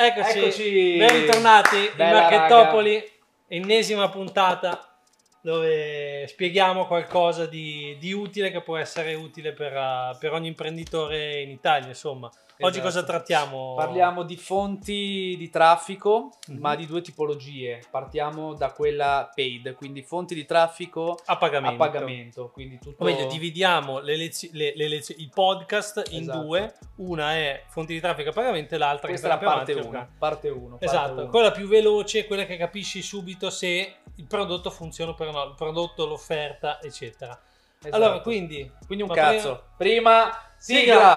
Eccoci, Eccoci. ben ritornati Bella, in Marchettopoli, ennesima puntata dove spieghiamo qualcosa di, di utile che può essere utile per, uh, per ogni imprenditore in Italia, insomma. Oggi Esatto. cosa trattiamo? Parliamo di fonti di traffico, Mhm. ma di due tipologie. Partiamo da quella paid, quindi fonti di traffico a pagamento. a pagamento. Quindi tutto... O meglio, dividiamo le lezio- le- le lezio- il podcast in Esatto. due, una è fonti di traffico a pagamento e l'altra Questa è che la sarà parte più avanti, 1. Parte 1. Esatto, quella più veloce, quella che capisci subito se il prodotto funziona o no, il prodotto, l'offerta, eccetera. Allora, quindi, Quindi un cazzo. Prima, Sigla. sigla!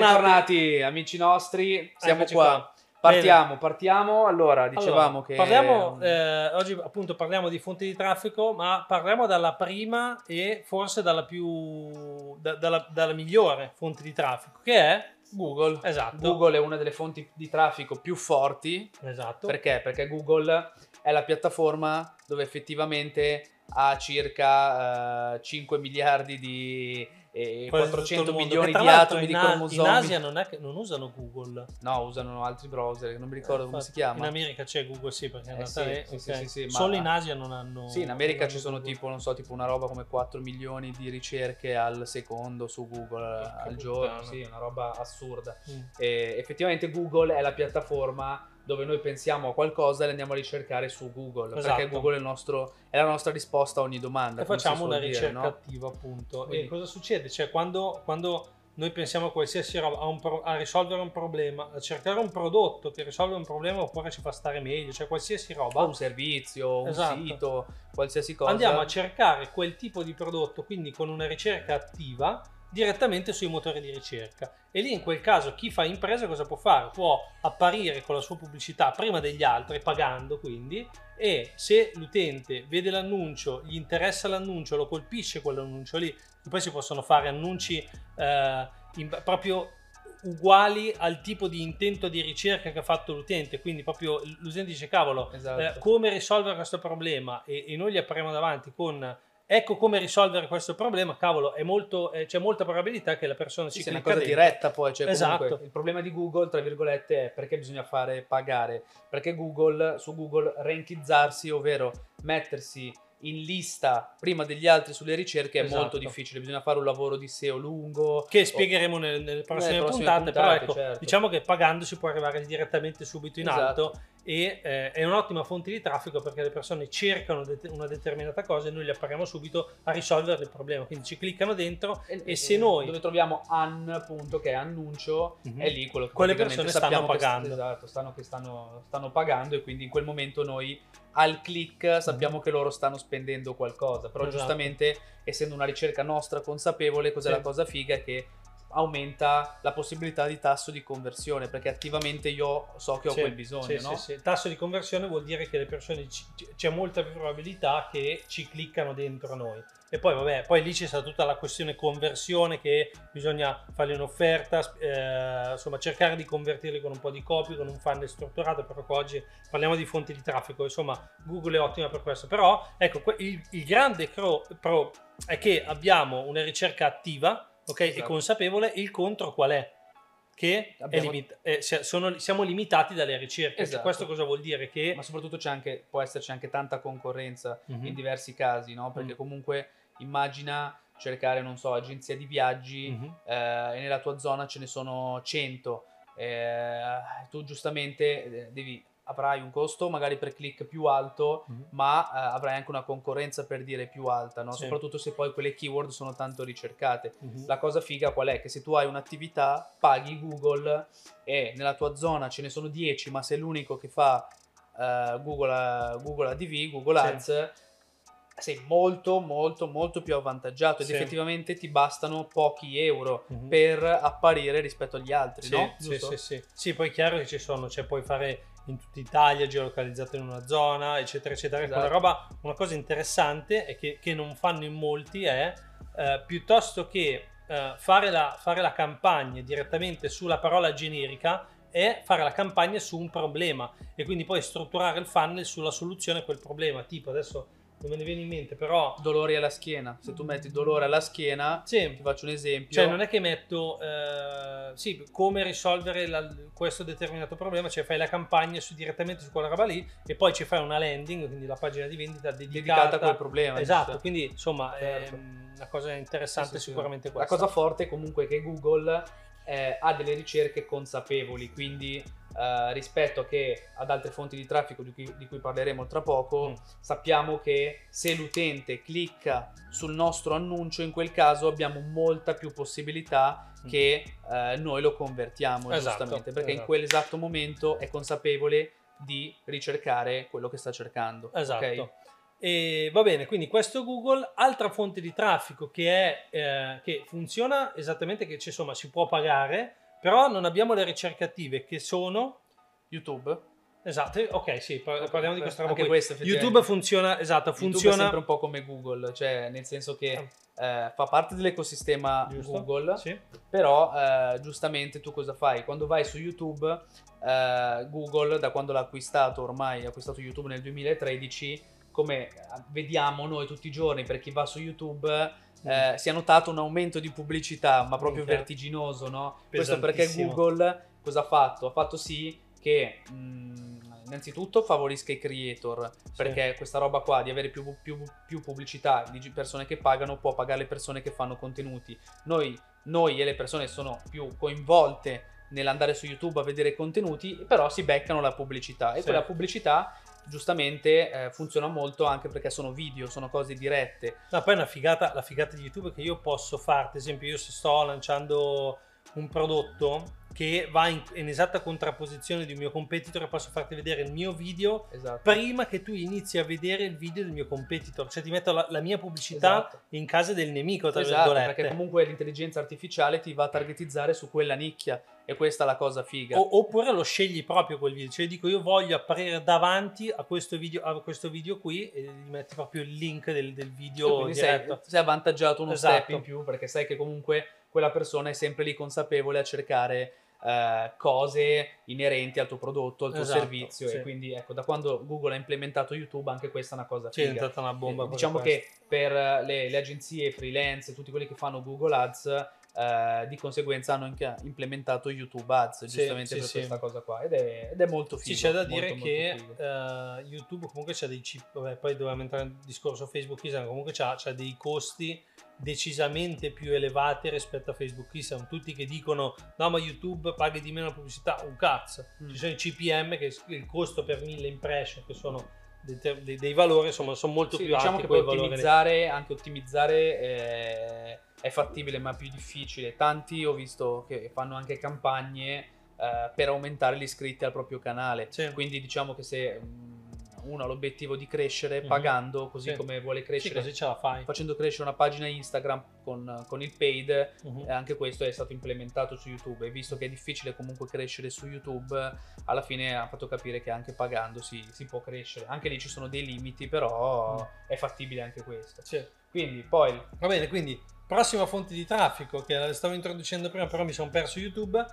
Tornati. Bentornati amici nostri, siamo Eccoci qua. qua. Partiamo, partiamo. Allora, dicevamo Allora, che... parliamo, eh, oggi appunto parliamo di fonti di traffico, ma parliamo dalla prima e forse dalla più da- dalla, dalla migliore fonte di traffico, che è Google. esatto. Google è una delle fonti di traffico più forti Esatto. Perché? Perché Google è la piattaforma dove effettivamente ha circa eh, 5 miliardi di e Quasi tutto 400 il mondo. milioni di atomi di cromosomi. In Asia non, è che, non usano Google. No, usano altri browser, non mi ricordo come si Infatti, chiama. In America c'è Google, sì, perché è Eh, andata sì, lì, sì, ok. sì, sì, ma- Solo in Asia non hanno. Sì, in America ci sono Google. tipo, non so, tipo una roba come 4 milioni di ricerche al secondo su Google Porca al giorno. Sì, una roba assurda. Mm. E effettivamente Google è la piattaforma dove noi pensiamo a qualcosa e la andiamo a ricercare su Google. Esatto. Perché Google è, il nostro- è la nostra risposta a ogni domanda. E facciamo una dire, ricerca no? attiva, appunto. Quindi- E cosa succede? Cioè, quando, quando noi pensiamo a qualsiasi roba, a, pro- a risolvere un problema, a cercare un prodotto che risolve un problema oppure ci fa stare meglio, cioè qualsiasi roba, O un servizio, un Esatto. sito, qualsiasi cosa. andiamo a cercare quel tipo di prodotto, quindi con una ricerca attiva, direttamente sui motori di ricerca. E lì in quel caso chi fa impresa cosa può fare? Può apparire con la sua pubblicità prima degli altri, pagando quindi, e se l'utente vede l'annuncio, gli interessa l'annuncio, lo colpisce quell'annuncio lì, e poi si possono fare annunci eh, in- proprio uguali al tipo di intento di ricerca che ha fatto l'utente, quindi proprio l'utente dice cavolo, Esatto. eh, come risolvere questo problema e, e noi gli appariamo davanti con ecco come risolvere questo problema, cavolo, è molto, eh, c'è molta probabilità che la persona Sì, ci è una cosa dentro. diretta poi, cioè Esatto. comunque il problema di Google, tra virgolette, è perché bisogna fare pagare, perché Google, su Google rankizzarsi, ovvero mettersi in lista prima degli altri sulle ricerche è Esatto. molto difficile, bisogna fare un lavoro di SEO lungo. Che spiegheremo nelle, nelle prossime, Nelle prossime puntate, però puntate, ecco, certo. diciamo che pagando si può arrivare direttamente subito in Esatto. alto e eh, è un'ottima fonte di traffico perché le persone cercano det- una determinata cosa e noi gli appariamo subito a risolvere il problema, quindi ci cliccano dentro e se noi- dove troviamo an appunto che è annuncio Mhm. è lì quello che Quelle persone stanno sappiamo che pagando. esatto stanno, che stanno, stanno pagando e quindi in quel momento noi al click sappiamo che loro stanno spendendo qualcosa però Mhm. Esatto. giustamente essendo una ricerca nostra consapevole cos'è Sì. la cosa figa è che aumenta la possibilità di tasso di conversione perché attivamente io so che ho Sì, quel bisogno sì, no? sì, sì. Il tasso di conversione vuol dire che le persone ci- c'è molta più probabilità che ci cliccano dentro noi. E poi, vabbè, poi lì c'è stata tutta la questione conversione che bisogna fargli un'offerta, eh, insomma, cercare di convertirli con un po' di copy, con un funnel strutturato. Però qua oggi parliamo di fonti di traffico, insomma, Google è ottima per questo. Però, ecco, il, il grande pro, pro è che abbiamo una ricerca attiva, ok, e Esatto. consapevole. Il contro qual è? Che è Abbiamo- limit- eh, se- sono- siamo limitati dalle ricerche. Cioè, Esatto. questo cosa vuol dire? Che ma soprattutto c'è anche, può esserci anche tanta concorrenza Mhm. in diversi casi, no? Perché Mm. comunque immagina cercare, non so, agenzia di viaggi Mhm. eh, e nella tua zona ce ne sono 100. eh, tu giustamente eh, devi, avrai un costo magari per click più alto, Mhm. ma eh, avrai anche una concorrenza per dire più alta, no? Sì. soprattutto se poi quelle keyword sono tanto ricercate. Mhm. La cosa figa qual è? Che se tu hai un'attività, paghi Google e nella tua zona ce ne sono 10, ma sei l'unico che fa eh, Google, eh, Google ADV, Google Sì. Ads, sei molto molto molto più avvantaggiato ed Sì. effettivamente ti bastano pochi euro Mhm. per apparire rispetto agli altri, Sì, no? sì, sì, sì. Sì, poi è chiaro che ci sono, cioè puoi fare in tutta Italia, geolocalizzato in una zona, eccetera, eccetera. Ecco, Esatto. Una roba, una cosa interessante e che, che non fanno in molti è eh, piuttosto che eh, fare, la, fare la campagna direttamente sulla parola generica è fare la campagna su un problema e quindi poi strutturare il funnel sulla soluzione a quel problema. Tipo adesso non me ne viene in mente, però... Dolori alla schiena. Se tu metti dolore alla schiena, Sì. ti faccio un esempio. Cioè, non è che metto eh, sì, come risolvere la- questo determinato problema, cioè fai la campagna su- direttamente su quella roba lì e poi ci fai una landing, quindi la pagina di vendita dedicata, dedicata a quel problema. Esatto, giusto? quindi insomma Certo. è una cosa interessante Sì, sì, sicuramente La questa. cosa forte comunque è che Google eh, ha delle ricerche consapevoli, quindi eh, rispetto ad altre fonti di traffico di cui, di cui parleremo tra poco, Mm. sappiamo che se l'utente clicca sul nostro annuncio, in quel caso abbiamo molta più possibilità Mm. che eh, noi lo convertiamo Esatto, giustamente, perché in esatto. quell'esatto momento è consapevole di ricercare quello che sta cercando. Esatto. ok? E va bene, quindi questo Google, altra fonte di traffico che, è, eh, che funziona esattamente, che ci- insomma si può pagare, però non abbiamo le ricerche attive che sono... YouTube. Esatto, ok, sì, par- parliamo di questa roba Anche qui. questo. YouTube funziona, esatto, YouTube è funziona... sempre un po' come Google, cioè nel senso che eh, fa parte dell'ecosistema Giusto? Google, Sì. però eh, giustamente tu cosa fai? Quando vai su YouTube, eh, Google da quando l'ha acquistato, ormai ha acquistato YouTube nel 2013, come vediamo noi tutti i giorni per chi va su YouTube, eh, si è notato un aumento di pubblicità, ma proprio Minchia. vertiginoso, no? Questo perché. Google cosa ha fatto? Ha fatto sì che mh, innanzitutto favorisca i creator, perché questa roba qua di avere più, più- più pubblicità di persone che pagano può pagare le persone che fanno contenuti. Noi, noi e le persone sono più coinvolte nell'andare su YouTube a vedere contenuti, però si beccano la pubblicità e Sì. quella pubblicità giustamente eh, funziona molto anche perché sono video, sono cose dirette. No, poi una figata, la figata di YouTube è che io posso fare, ad esempio, io se sto lanciando un prodotto che va in, in esatta contrapposizione di un mio competitor, posso farti vedere il mio video Esatto. prima che tu inizi a vedere il video del mio competitor, cioè ti metto la, la mia pubblicità Esatto. in casa del nemico, tra Esatto, virgolette. perché comunque l'intelligenza artificiale ti va a targetizzare su quella nicchia e questa è la cosa figa. O- oppure lo scegli proprio quel video, cioè dico io voglio apparire davanti a questo video, a questo video qui e gli metti proprio il link del, del video quindi sei, sei avvantaggiato uno Esatto. step in più perché sai che comunque quella persona è sempre lì consapevole a cercare eh, cose inerenti al tuo prodotto, al tuo Esatto, servizio sì. e quindi ecco da quando Google ha implementato YouTube anche questa è una cosa Sì, è figa. diventata una bomba. Eh, diciamo questa. che per le, le agenzie freelance, tutti quelli che fanno Google Ads, eh, di conseguenza hanno anche implementato YouTube Ads, Sì, giustamente sì, per sì. questa cosa qua. Ed è, ed è molto Sì, figo. c'è da molto, dire molto che figo. eh, YouTube comunque c'ha dei chip, vabbè, poi dobbiamo entrare nel discorso Facebook Instagram, comunque c'ha, c'ha dei costi decisamente più elevati rispetto a Facebook Instagram. Tutti che dicono no ma YouTube paghi di meno la pubblicità, un cazzo. Mm. Ci sono i CPM che è il costo per mille impression che sono dei, dei- dei valori, insomma sono molto Sì, più diciamo alti che poi ottimizzare, anche ottimizzare eh, è fattibile ma più difficile. Tanti ho visto che fanno anche campagne eh, per aumentare gli iscritti al proprio canale. Sì. Quindi diciamo che se mm, uno ha l'obiettivo di crescere Mhm. pagando così Sì. come vuole Sì, crescere, così ce la fai. facendo crescere una pagina Instagram con, con il paid, Mhm. eh, anche questo è stato implementato su YouTube e visto che è difficile comunque crescere su YouTube, alla fine ha fatto capire che anche pagando si, si può crescere. Anche lì ci sono dei limiti, però Mm. è fattibile anche questo. Sì. Quindi poi Va bene, quindi prossima fonte di traffico che la stavo introducendo prima, però mi sono perso YouTube.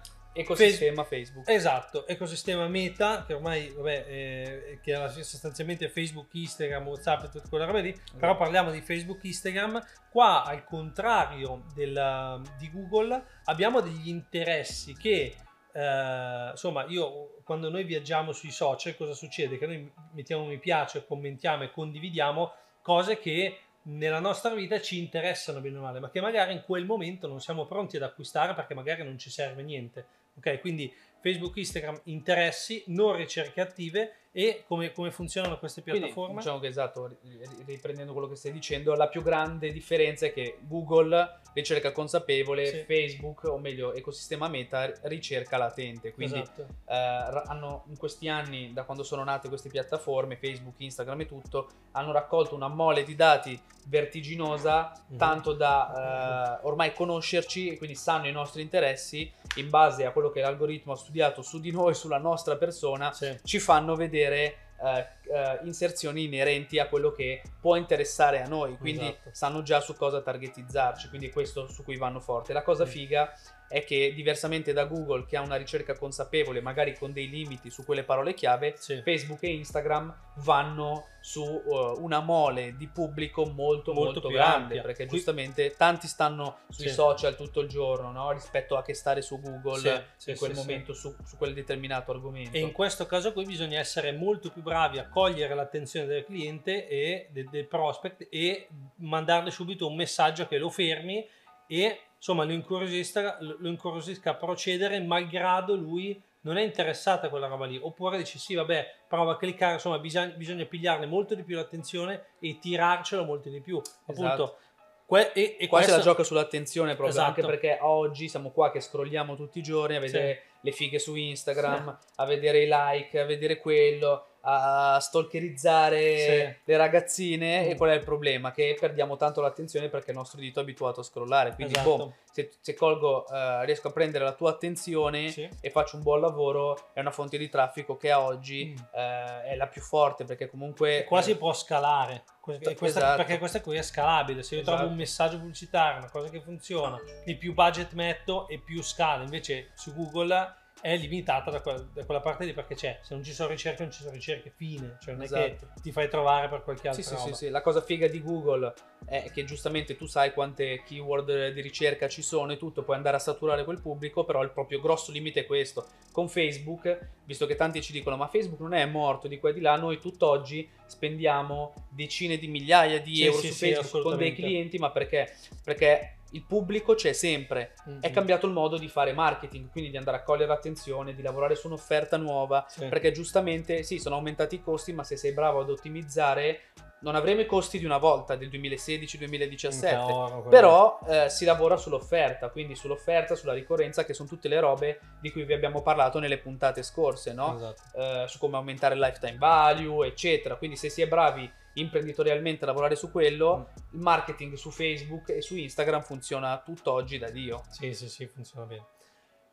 Ecosistema Facebook. Esatto, ecosistema meta, che ormai vabbè, eh, che è sostanzialmente Facebook, Instagram, Whatsapp e tutta quella roba lì, però parliamo di Facebook, Instagram. Qua, al contrario della- di Google, abbiamo degli interessi che, eh, insomma, io quando noi viaggiamo sui social, cosa succede? Che noi mettiamo mi piace, commentiamo e condividiamo cose che nella nostra vita ci interessano bene o male, ma che magari in quel momento non siamo pronti ad acquistare perché magari non ci serve niente. Ok, quindi Facebook, Instagram, interessi, non ricerche attive e come, come funzionano queste Quindi, piattaforme? diciamo che esatto, ri- ri- riprendendo quello che stai dicendo, la più grande differenza è che Google ricerca consapevole, Sì. Facebook, o meglio, ecosistema meta, ricerca latente. Quindi esatto. eh, hanno in questi anni, da quando sono nate queste piattaforme, Facebook, Instagram e tutto, hanno raccolto una mole di dati vertiginosa, Mhm. tanto da eh, ormai conoscerci e quindi sanno i nostri interessi in base a quello che l'algoritmo ha studiato su di noi, sulla nostra persona, Sì. ci fanno vedere eh, eh, inserzioni inerenti a quello che può interessare a noi, quindi Esatto. sanno già su cosa targetizzarci, quindi è questo su cui vanno forte. La cosa Mm. figa è che diversamente da Google che ha una ricerca consapevole, magari con dei limiti su quelle parole chiave, Sì. Facebook e Instagram vanno su uh, una mole di pubblico molto molto, Molto grande ampia. perché Qui- giustamente tanti stanno sui Sì. social tutto il giorno no? rispetto a che stare su Google Sì, in quel momento su, su quel determinato argomento. E in questo caso qui bisogna essere molto più bravi a cogliere l'attenzione del cliente e de- del prospect e mandarle subito un messaggio che lo fermi e insomma lo incuriosisca, lo incuriosisca a procedere malgrado lui non è interessato a quella roba lì oppure dice sì vabbè prova a cliccare insomma bisogna, bisogna pigliarne molto di più l'attenzione e tirarcelo molto di più appunto Esatto. que- e, e Qua se la gioca sull'attenzione proprio, Esatto. anche perché oggi siamo qua che scrolliamo tutti i giorni a vedere le fighe su Instagram, a vedere i like, a vedere quello, a stalkerizzare Sì. le ragazzine Mm. e qual è il problema? Che perdiamo tanto l'attenzione perché il nostro dito è abituato a scrollare, quindi Esatto. boh, se, se colgo, eh, riesco a prendere la tua attenzione Sì. e faccio un buon lavoro, è una fonte di traffico che a oggi Mm. eh, è la più forte perché comunque... E qua si può scalare Que- questa- Esatto. perché questa qui è scalabile se io trovo Esatto. un messaggio pubblicitario una cosa che funziona e più budget metto e più scala invece su Google è limitata da, quella- da quella parte lì perché c'è se non ci sono ricerche non ci sono ricerche fine cioè non è Esatto. che ti fai trovare per qualche altra Sì, sì, sì, sì, la cosa figa di Google è che giustamente tu sai quante keyword di ricerca ci sono e tutto, puoi andare a saturare quel pubblico, però il proprio grosso limite è questo. Con Facebook, visto che tanti ci dicono ma Facebook non è morto di qua e di là, noi tutt'oggi spendiamo decine di migliaia di Sì, euro sì, su Facebook con dei clienti, ma perché? Perché il pubblico c'è sempre, Mhm. è cambiato il modo di fare marketing, quindi di andare a cogliere l'attenzione, di lavorare su un'offerta nuova, Sì. perché giustamente sì, sono aumentati i costi, ma se sei bravo ad ottimizzare non avremo i costi di una volta del 2016-2017. Cavolo, quello. Però eh, si lavora sull'offerta, quindi sull'offerta, sulla ricorrenza, che sono tutte le robe di cui vi abbiamo parlato nelle puntate scorse, no? Esatto. Eh, su come aumentare il lifetime value, eccetera. Quindi se si è bravi imprenditorialmente lavorare su quello, il marketing su Facebook e su Instagram funziona tutt'oggi da Dio. Sì, sì, sì, funziona bene.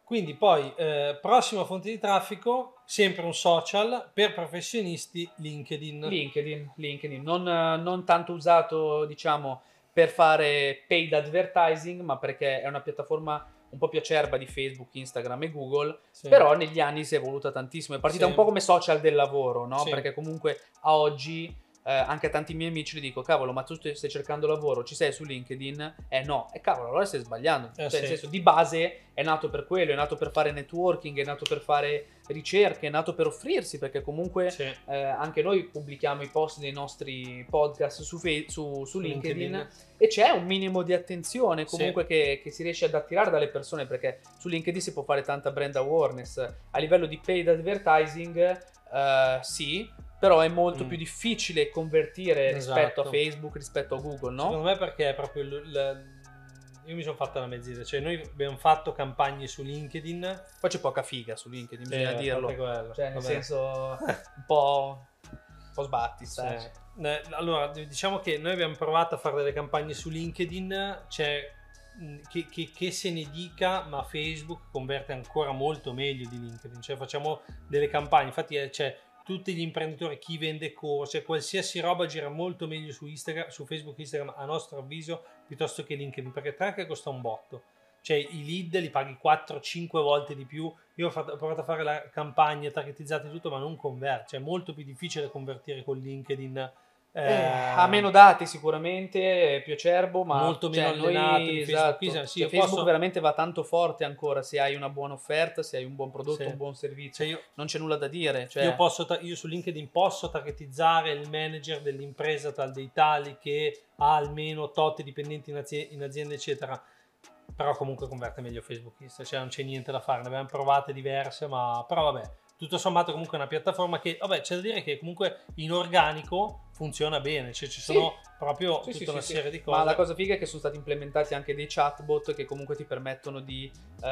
Quindi poi, eh, prossima fonte di traffico, sempre un social per professionisti, LinkedIn. LinkedIn, LinkedIn non, eh, non tanto usato, diciamo, per fare paid advertising, ma perché è una piattaforma un po' più acerba di Facebook, Instagram e Google, Sì. però negli anni si è evoluta tantissimo, è partita Sì. un po' come social del lavoro, no? Sì. Perché comunque a oggi eh, anche a tanti miei amici gli dico, cavolo, ma tu stai cercando lavoro, ci sei su LinkedIn? Eh no, e cavolo, allora stai sbagliando. Eh, cioè, sì. nel senso, di base è nato per quello, è nato per fare networking, è nato per fare ricerche, è nato per offrirsi, perché comunque Sì. eh, anche noi pubblichiamo i post dei nostri podcast su, Fe- su- su LinkedIn, e c'è un minimo di attenzione comunque che, che si riesce ad attirare dalle persone perché su LinkedIn si può fare tanta brand awareness a livello di paid advertising eh, sì però è molto Mm. più difficile convertire Esatto. rispetto a Facebook rispetto a Google no? Secondo me perché è proprio il, il- io mi sono fatta la mezz'idea, cioè noi abbiamo fatto campagne su LinkedIn, poi c'è poca figa su LinkedIn bisogna eh, dirlo cioè nel vabbè. senso un po', un po' sbatti sai. Sì. Eh, Allora, diciamo che noi abbiamo provato a fare delle campagne su LinkedIn, c'è mh, che, che- che se ne dica, ma Facebook converte ancora molto meglio di LinkedIn, cioè facciamo delle campagne, infatti eh, c'è tutti gli imprenditori, chi vende corse, qualsiasi roba gira molto meglio su, Instagram, su Facebook Instagram a nostro avviso piuttosto che LinkedIn, perché tra che costa un botto. Cioè i lead li paghi 4-5 volte di più. Io ho, fatto- ho provato a fare la campagna targetizzata e tutto, ma non converte. È molto più difficile convertire con LinkedIn. Eh, eh, ha meno dati sicuramente, è più acerbo, ma Molto meno cioè, allenato di esatto. Facebook. Sì, sì, Cioè, io Facebook posso- veramente va tanto forte ancora se hai una buona offerta, se hai un buon prodotto, Sì. un buon servizio. cioè, io, Non c'è nulla da dire. Cioè, io posso ta- io su LinkedIn posso targetizzare il manager dell'impresa tal dei tali che ha almeno tot dipendenti in, azie- in azienda, eccetera. Però comunque converte meglio Facebook Insta, cioè non c'è niente da fare. Ne abbiamo provate diverse, ma però vabbè. Tutto sommato comunque è una piattaforma che, vabbè, c'è da dire che comunque in organico funziona bene, cioè ci Sì. sono proprio Sì, tutta sì, una sì, serie sì. di cose. Ma la cosa figa è che sono stati implementati anche dei chatbot che comunque ti permettono di eh,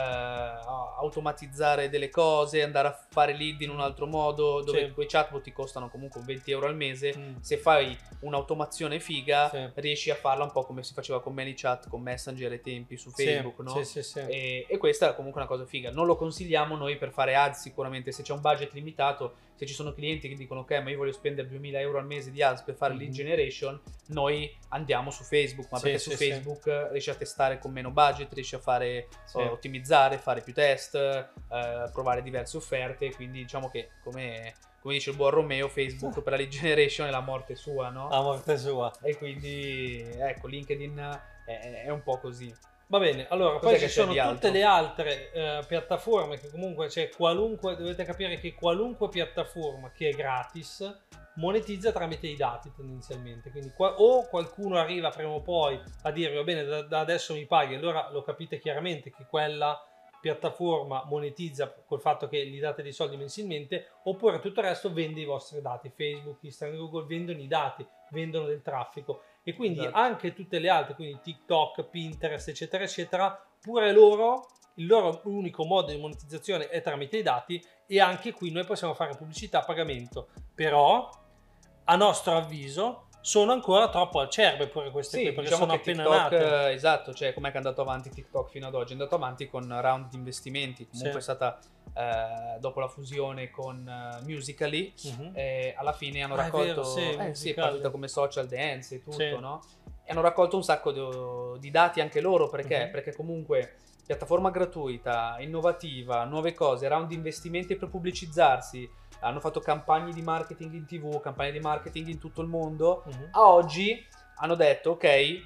automatizzare delle cose, andare a fare lead in un altro modo, dove Sì. quei chatbot ti costano comunque un 20 euro al mese. Mm. Se fai un'automazione figa, Sì. riesci a farla un po' come si faceva con ManyChat, con Messenger ai tempi su Sì, Facebook, no? Sì, sì, sì. E, e questa è comunque una cosa figa. Non lo consigliamo noi per fare ads sicuramente. Se c'è un budget limitato, se ci sono clienti che dicono ok, ma io voglio spendere 2000 euro al mese di ads per fare lead Mhm. generation, noi andiamo su Facebook. Ma Sì, perché sì, su sì. Facebook eh, riesci a testare con meno budget, riesci a fare Sì. eh, ottimizzare, fare più test, eh, provare diverse offerte. Quindi diciamo che come, come dice il buon Romeo, Facebook per la lead generation è la morte sua, no? A morte sua. E quindi ecco, LinkedIn è, è un po' così. Va bene, allora Cos'è poi ci sono tutte le altre eh, piattaforme che comunque c'è qualunque, dovete capire che qualunque piattaforma che è gratis monetizza tramite i dati tendenzialmente, quindi qua- o qualcuno arriva prima o poi a dire va bene da, da adesso mi paghi, allora lo capite chiaramente che quella piattaforma monetizza col fatto che gli date dei soldi mensilmente oppure tutto il resto vende i vostri dati, Facebook, Instagram, Google vendono i dati, vendono del traffico e quindi Esatto. anche tutte le altre, quindi TikTok, Pinterest, eccetera, eccetera, pure loro, il loro unico modo di monetizzazione è tramite i dati e anche qui noi possiamo fare pubblicità a pagamento, però a nostro avviso sono ancora troppo acerbe pure queste Sì, qui perché diciamo sono appena TikTok, nate. eh, esatto, cioè com'è che è andato avanti TikTok fino ad oggi? È andato avanti con round di investimenti, comunque Sì. è stata eh, dopo la fusione con eh, Musical.ly, Mhm. e alla fine hanno Ah, è raccolto, vero, sì, eh, sì, è partita come social dance e tutto, Sì. no? E hanno raccolto un sacco di, di dati anche loro, perché? Mhm. Perché comunque piattaforma gratuita, innovativa, nuove cose, round di investimenti per pubblicizzarsi, hanno fatto campagne di marketing in tv, campagne di marketing in tutto il mondo, Mhm. a oggi hanno detto ok eh,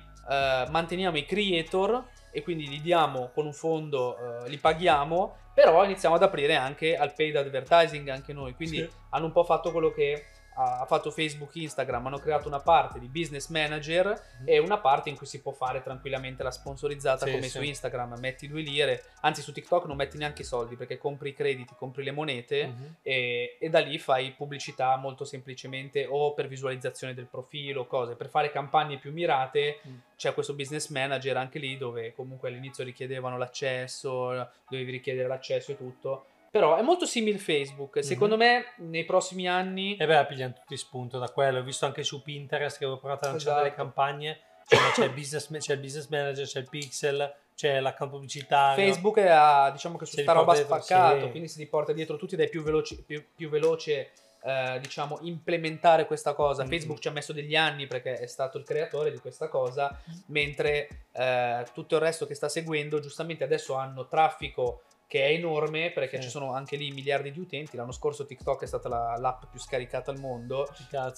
manteniamo i creator e quindi li diamo con un fondo eh, li paghiamo però iniziamo ad aprire anche al paid advertising anche noi quindi Sì. hanno un po' fatto quello che ha fatto Facebook Instagram hanno creato una parte di business manager e una parte in cui si può fare tranquillamente la sponsorizzata Sì, come sì. su Instagram metti due lire anzi su TikTok non metti neanche i soldi perché compri i crediti compri le monete Mhm. e, e da lì fai pubblicità molto semplicemente o per visualizzazione del profilo, cose. Per fare campagne più mirate Mm. c'è questo business manager anche lì dove comunque all'inizio richiedevano l'accesso, dovevi richiedere l'accesso e tutto. Però è molto simile Facebook. Secondo me nei prossimi anni... E beh, pigliano tutti spunto da quello. Ho visto anche su Pinterest che avevo provato a lanciare delle Esatto. campagne. Cioè, c'è, il business, c'è il business manager, c'è il pixel, c'è l'account pubblicitario. Facebook è a, diciamo che su sta roba dietro, spaccato, sì. quindi si li porta dietro tutti ed è più veloce, più, più veloce eh, diciamo, implementare questa cosa. Mm. Facebook ci ha messo degli anni perché è stato il creatore di questa cosa, mentre eh, tutto il resto che sta seguendo, giustamente adesso hanno traffico che è enorme perché Sì. ci sono anche lì miliardi di utenti. L'anno scorso TikTok è stata la- l'app più scaricata al mondo.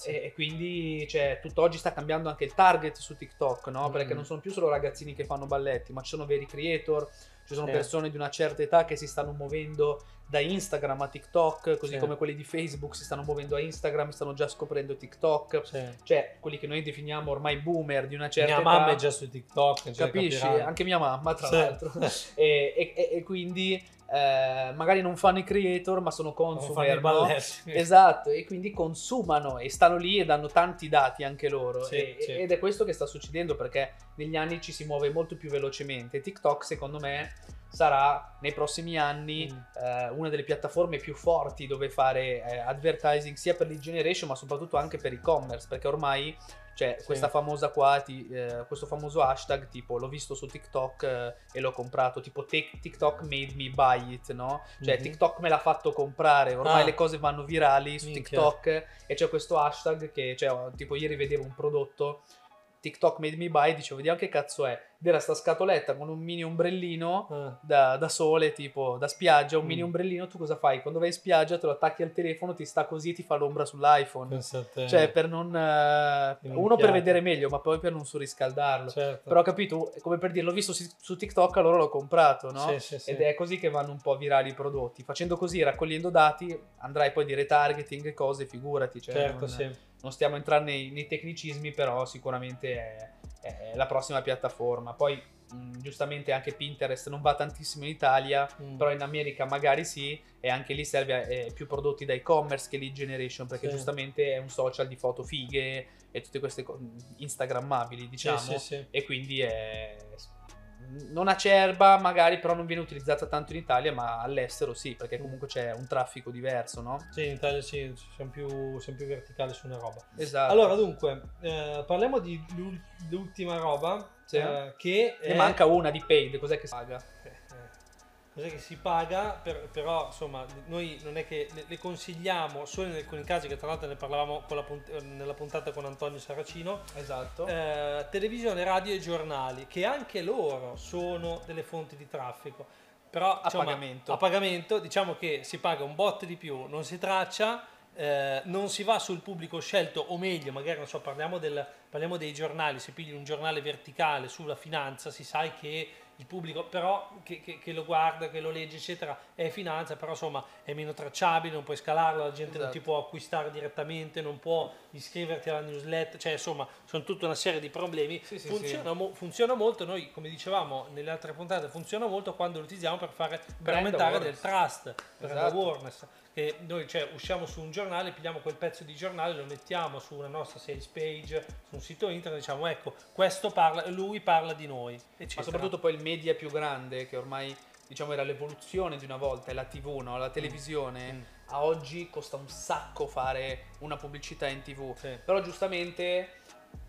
E, e quindi cioè, tutt'oggi sta cambiando anche il target su TikTok, no? Mm. Perché non sono più solo ragazzini che fanno balletti, ma ci sono veri creator, ci sono Sì. persone di una certa età che si stanno muovendo da Instagram a TikTok, così Sì. come quelli di Facebook si stanno muovendo a Instagram, stanno già scoprendo TikTok. Sì. Cioè, quelli che noi definiamo ormai boomer di una certa Mia età. mamma è già su TikTok. cioè, Capisci? capirai. Anche mia mamma, tra l'altro. e- e- e quindi eh, magari non fanno i creator, ma sono consumer. no? Esatto, e quindi consumano e stanno lì e danno tanti dati anche loro. Sì, E- sì. Ed è questo che sta succedendo perché negli anni ci si muove molto più velocemente. TikTok, secondo me, sarà nei prossimi anni Mm. eh, una delle piattaforme più forti dove fare eh, advertising sia per lead generation ma soprattutto anche per e-commerce perché ormai c'è Sì. questa famosa qua, ti- eh, questo famoso hashtag tipo l'ho visto su TikTok eh, e l'ho comprato, tipo "Tik- TikTok made me buy it, no? Cioè Mhm. TikTok me l'ha fatto comprare, ormai Ah. le cose vanno virali su Minchia. TikTok e c'è questo hashtag che, cioè, tipo ieri vedevo un prodotto TikTok made me buy, dicevo vediamo che cazzo è, ed era sta scatoletta con un mini ombrellino Ah, da, da sole, tipo da spiaggia, un mini Mm. ombrellino, tu cosa fai? Quando vai in spiaggia te lo attacchi al telefono, ti sta così e ti fa l'ombra sull'iPhone. Cioè, per non... In uno per vedere meglio, ma poi per non surriscaldarlo. Certo. Però capito, come per dire, l'ho visto su, su TikTok, allora l'ho comprato, no? Sì, sì, sì. Ed è così che vanno un po' virali i prodotti. Facendo così, raccogliendo dati, andrai poi a dire targeting cose, figurati. Cioè, certo, non, sì. Non stiamo entrando nei, nei tecnicismi, però sicuramente è, è la prossima piattaforma. Poi mh, giustamente anche Pinterest non va tantissimo in Italia, Mm. però in America magari sì, e anche lì serve eh, più prodotti da e-commerce che lead generation, perché Sì. giustamente è un social di foto fighe e tutte queste cose instagrammabili, diciamo, sì, sì. e quindi è non acerba magari però non viene utilizzata tanto in Italia ma all'estero sì perché comunque c'è un traffico diverso no? Sì, in Italia sì, siamo più, siamo più verticali su una roba. esatto Allora, dunque, eh, parliamo di l'ul- l'ultima roba Sì. eh, che ne è... manca una di paid cos'è che si paga? Eh, eh, Cos'è che si paga? Per- però, insomma, noi non è che le, le consigliamo solo in alcuni casi, che tra l'altro ne parlavamo la punt- nella puntata con Antonio Saracino, esatto eh, televisione, radio e giornali, che anche loro sono delle fonti di traffico. Però, A pagamento. a pagamento, diciamo che si paga un bot di più, non si traccia, eh, non si va sul pubblico scelto, o meglio, magari non so, parliamo, del- parliamo dei giornali, se pigli un giornale verticale sulla finanza, si sa che il pubblico però che, che- che lo guarda, che lo legge, eccetera, è finanza, però insomma è meno tracciabile, non puoi scalarlo, la gente non Esatto. ti può acquistare direttamente, non può iscriverti alla newsletter, cioè insomma sono tutta una serie di problemi. Sì, sì, funziona, mo- funziona molto, noi come dicevamo nelle altre puntate, funziona molto quando lo utilizziamo per fare per aumentare del trust, brand Esatto. awareness. Che noi cioè, usciamo su un giornale, pigliamo quel pezzo di giornale, lo mettiamo su una nostra sales page, su un sito internet, diciamo ecco, questo parla, lui parla di noi. Eccetera. ma soprattutto poi il media più grande che ormai diciamo era l'evoluzione di una volta è la tv no? la televisione Mm. a oggi costa un sacco fare una pubblicità in tv Sì. però giustamente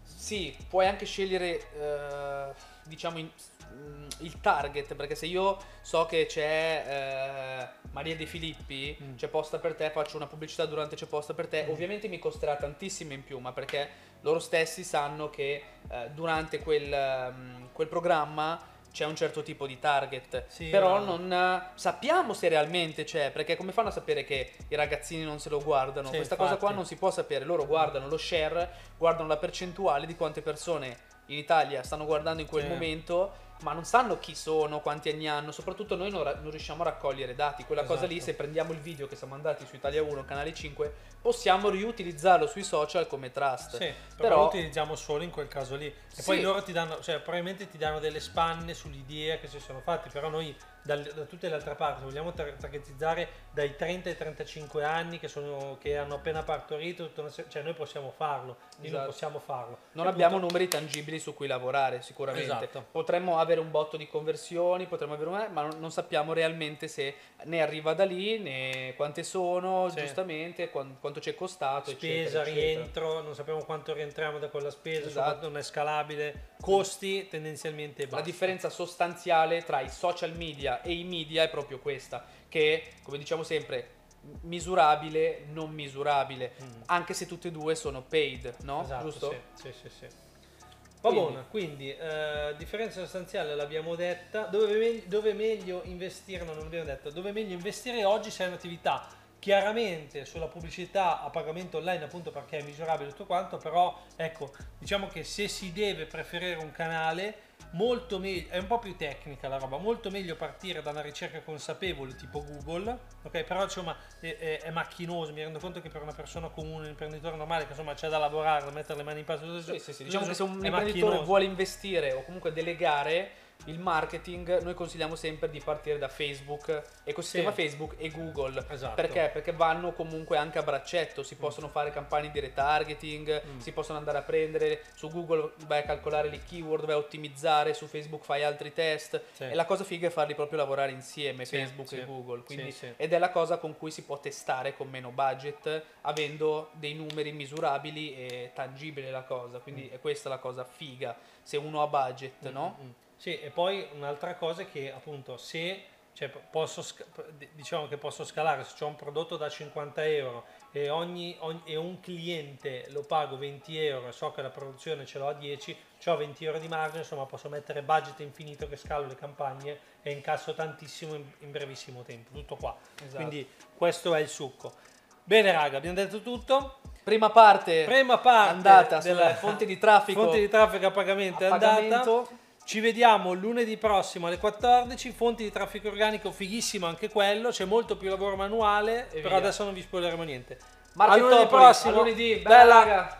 sì puoi anche scegliere eh, diciamo in- mm, il target perché se io so che c'è eh, Maria De Filippi Mm. c'è posta per te faccio una pubblicità durante c'è posta per te Mm. ovviamente mi costerà tantissimo in più ma perché loro stessi sanno che eh, durante quel, ehm, quel programma c'è un certo tipo di target, Sì, però no. non eh, sappiamo se realmente c'è, perché come fanno a sapere che i ragazzini non se lo guardano? Sì, Questa cosa qua infatti. non si può sapere, loro guardano lo share, guardano la percentuale di quante persone in Italia stanno guardando in quel Sì. momento, ma non sanno chi sono, quanti anni hanno, soprattutto noi non, ra- non riusciamo a raccogliere dati, quella cosa lì Esatto. se prendiamo il video che siamo andati su Italia 1, canale 5, possiamo riutilizzarlo sui social come trust. Sì, però, Però- lo utilizziamo solo in quel caso lì. E Sì. poi loro ti danno, cioè probabilmente ti danno delle spanne sull'idea che si sono fatti, però noi dal- da tutte le altre parti vogliamo tar- targetizzare dai 30 ai 35 anni che, sono, che hanno appena partorito, una se- cioè noi possiamo farlo, lì non Esatto. possiamo farlo. Non E abbiamo appunto- numeri tangibili su cui lavorare, sicuramente. Esatto. Potremmo avere un botto di conversioni, potremmo avere un... ma non, non sappiamo realmente se ne arriva da lì, né quante sono, Sì. giustamente, quan- quanto ci è costato, spesa, eccetera, eccetera. rientro, non sappiamo quanto rientriamo da quella spesa, Esatto. non è scalabile, costi tendenzialmente La basta. differenza sostanziale tra i social media e i media è proprio questa, che come diciamo sempre misurabile, non misurabile, Mm. anche se tutte e due sono paid, no? Esatto, Giusto? Sì, sì, sì, sì. Va Quindi- buona, quindi eh, differenza sostanziale l'abbiamo detta, dove, me- dove meglio investire, no, non l'abbiamo detto, dove meglio investire oggi se hai un'attività chiaramente sulla pubblicità a pagamento online appunto perché è misurabile tutto quanto, però ecco, diciamo che se si deve preferire un canale molto meglio, è un po' più tecnica la roba, molto meglio partire da una ricerca consapevole tipo Google, ok? Però insomma è, è- è macchinoso, mi rendo conto che per una persona comune, un imprenditore normale che insomma c'è da lavorare, da mettere le mani in tutto Sì, sì, sì. Diciamo che se un imprenditore macchinoso. vuole investire o comunque delegare il marketing, noi consigliamo sempre di partire da Facebook, ecosistema Sì. Facebook e Google. Esatto. Perché? Perché vanno comunque anche a braccetto, si possono fare campagne di retargeting, Mm. si possono andare a prendere, su Google vai a calcolare le keyword, vai a ottimizzare, su Facebook fai altri test Sì. e la cosa figa è farli proprio lavorare insieme, Sì, Facebook e Google. Quindi. Ed è la cosa con cui si può testare con meno budget, avendo dei numeri misurabili e tangibile la cosa. Quindi è questa la cosa figa, se uno ha budget, no? Sì, e poi un'altra cosa è che appunto se cioè, posso, diciamo che posso scalare, se ho un prodotto da 50 euro e, ogni, ogni- e un cliente lo pago 20 euro e so che la produzione ce l'ho a 10, ho 20 euro di margine, insomma posso mettere budget infinito che scalo le campagne e incasso tantissimo in, in brevissimo tempo, tutto qua. Esatto. Quindi questo è il succo. Bene raga, abbiamo detto tutto. Prima parte Prima parte andata della fonti di traffico, fonti di traffico a pagamento a è andata. pagamento. Ci vediamo lunedì prossimo alle 14. Fonti di traffico organico, fighissimo anche quello. C'è molto più lavoro manuale. E però via. adesso non vi spoileremo niente. Marchettopoli, a lunedì prossimo. a lunedì, bella Bella.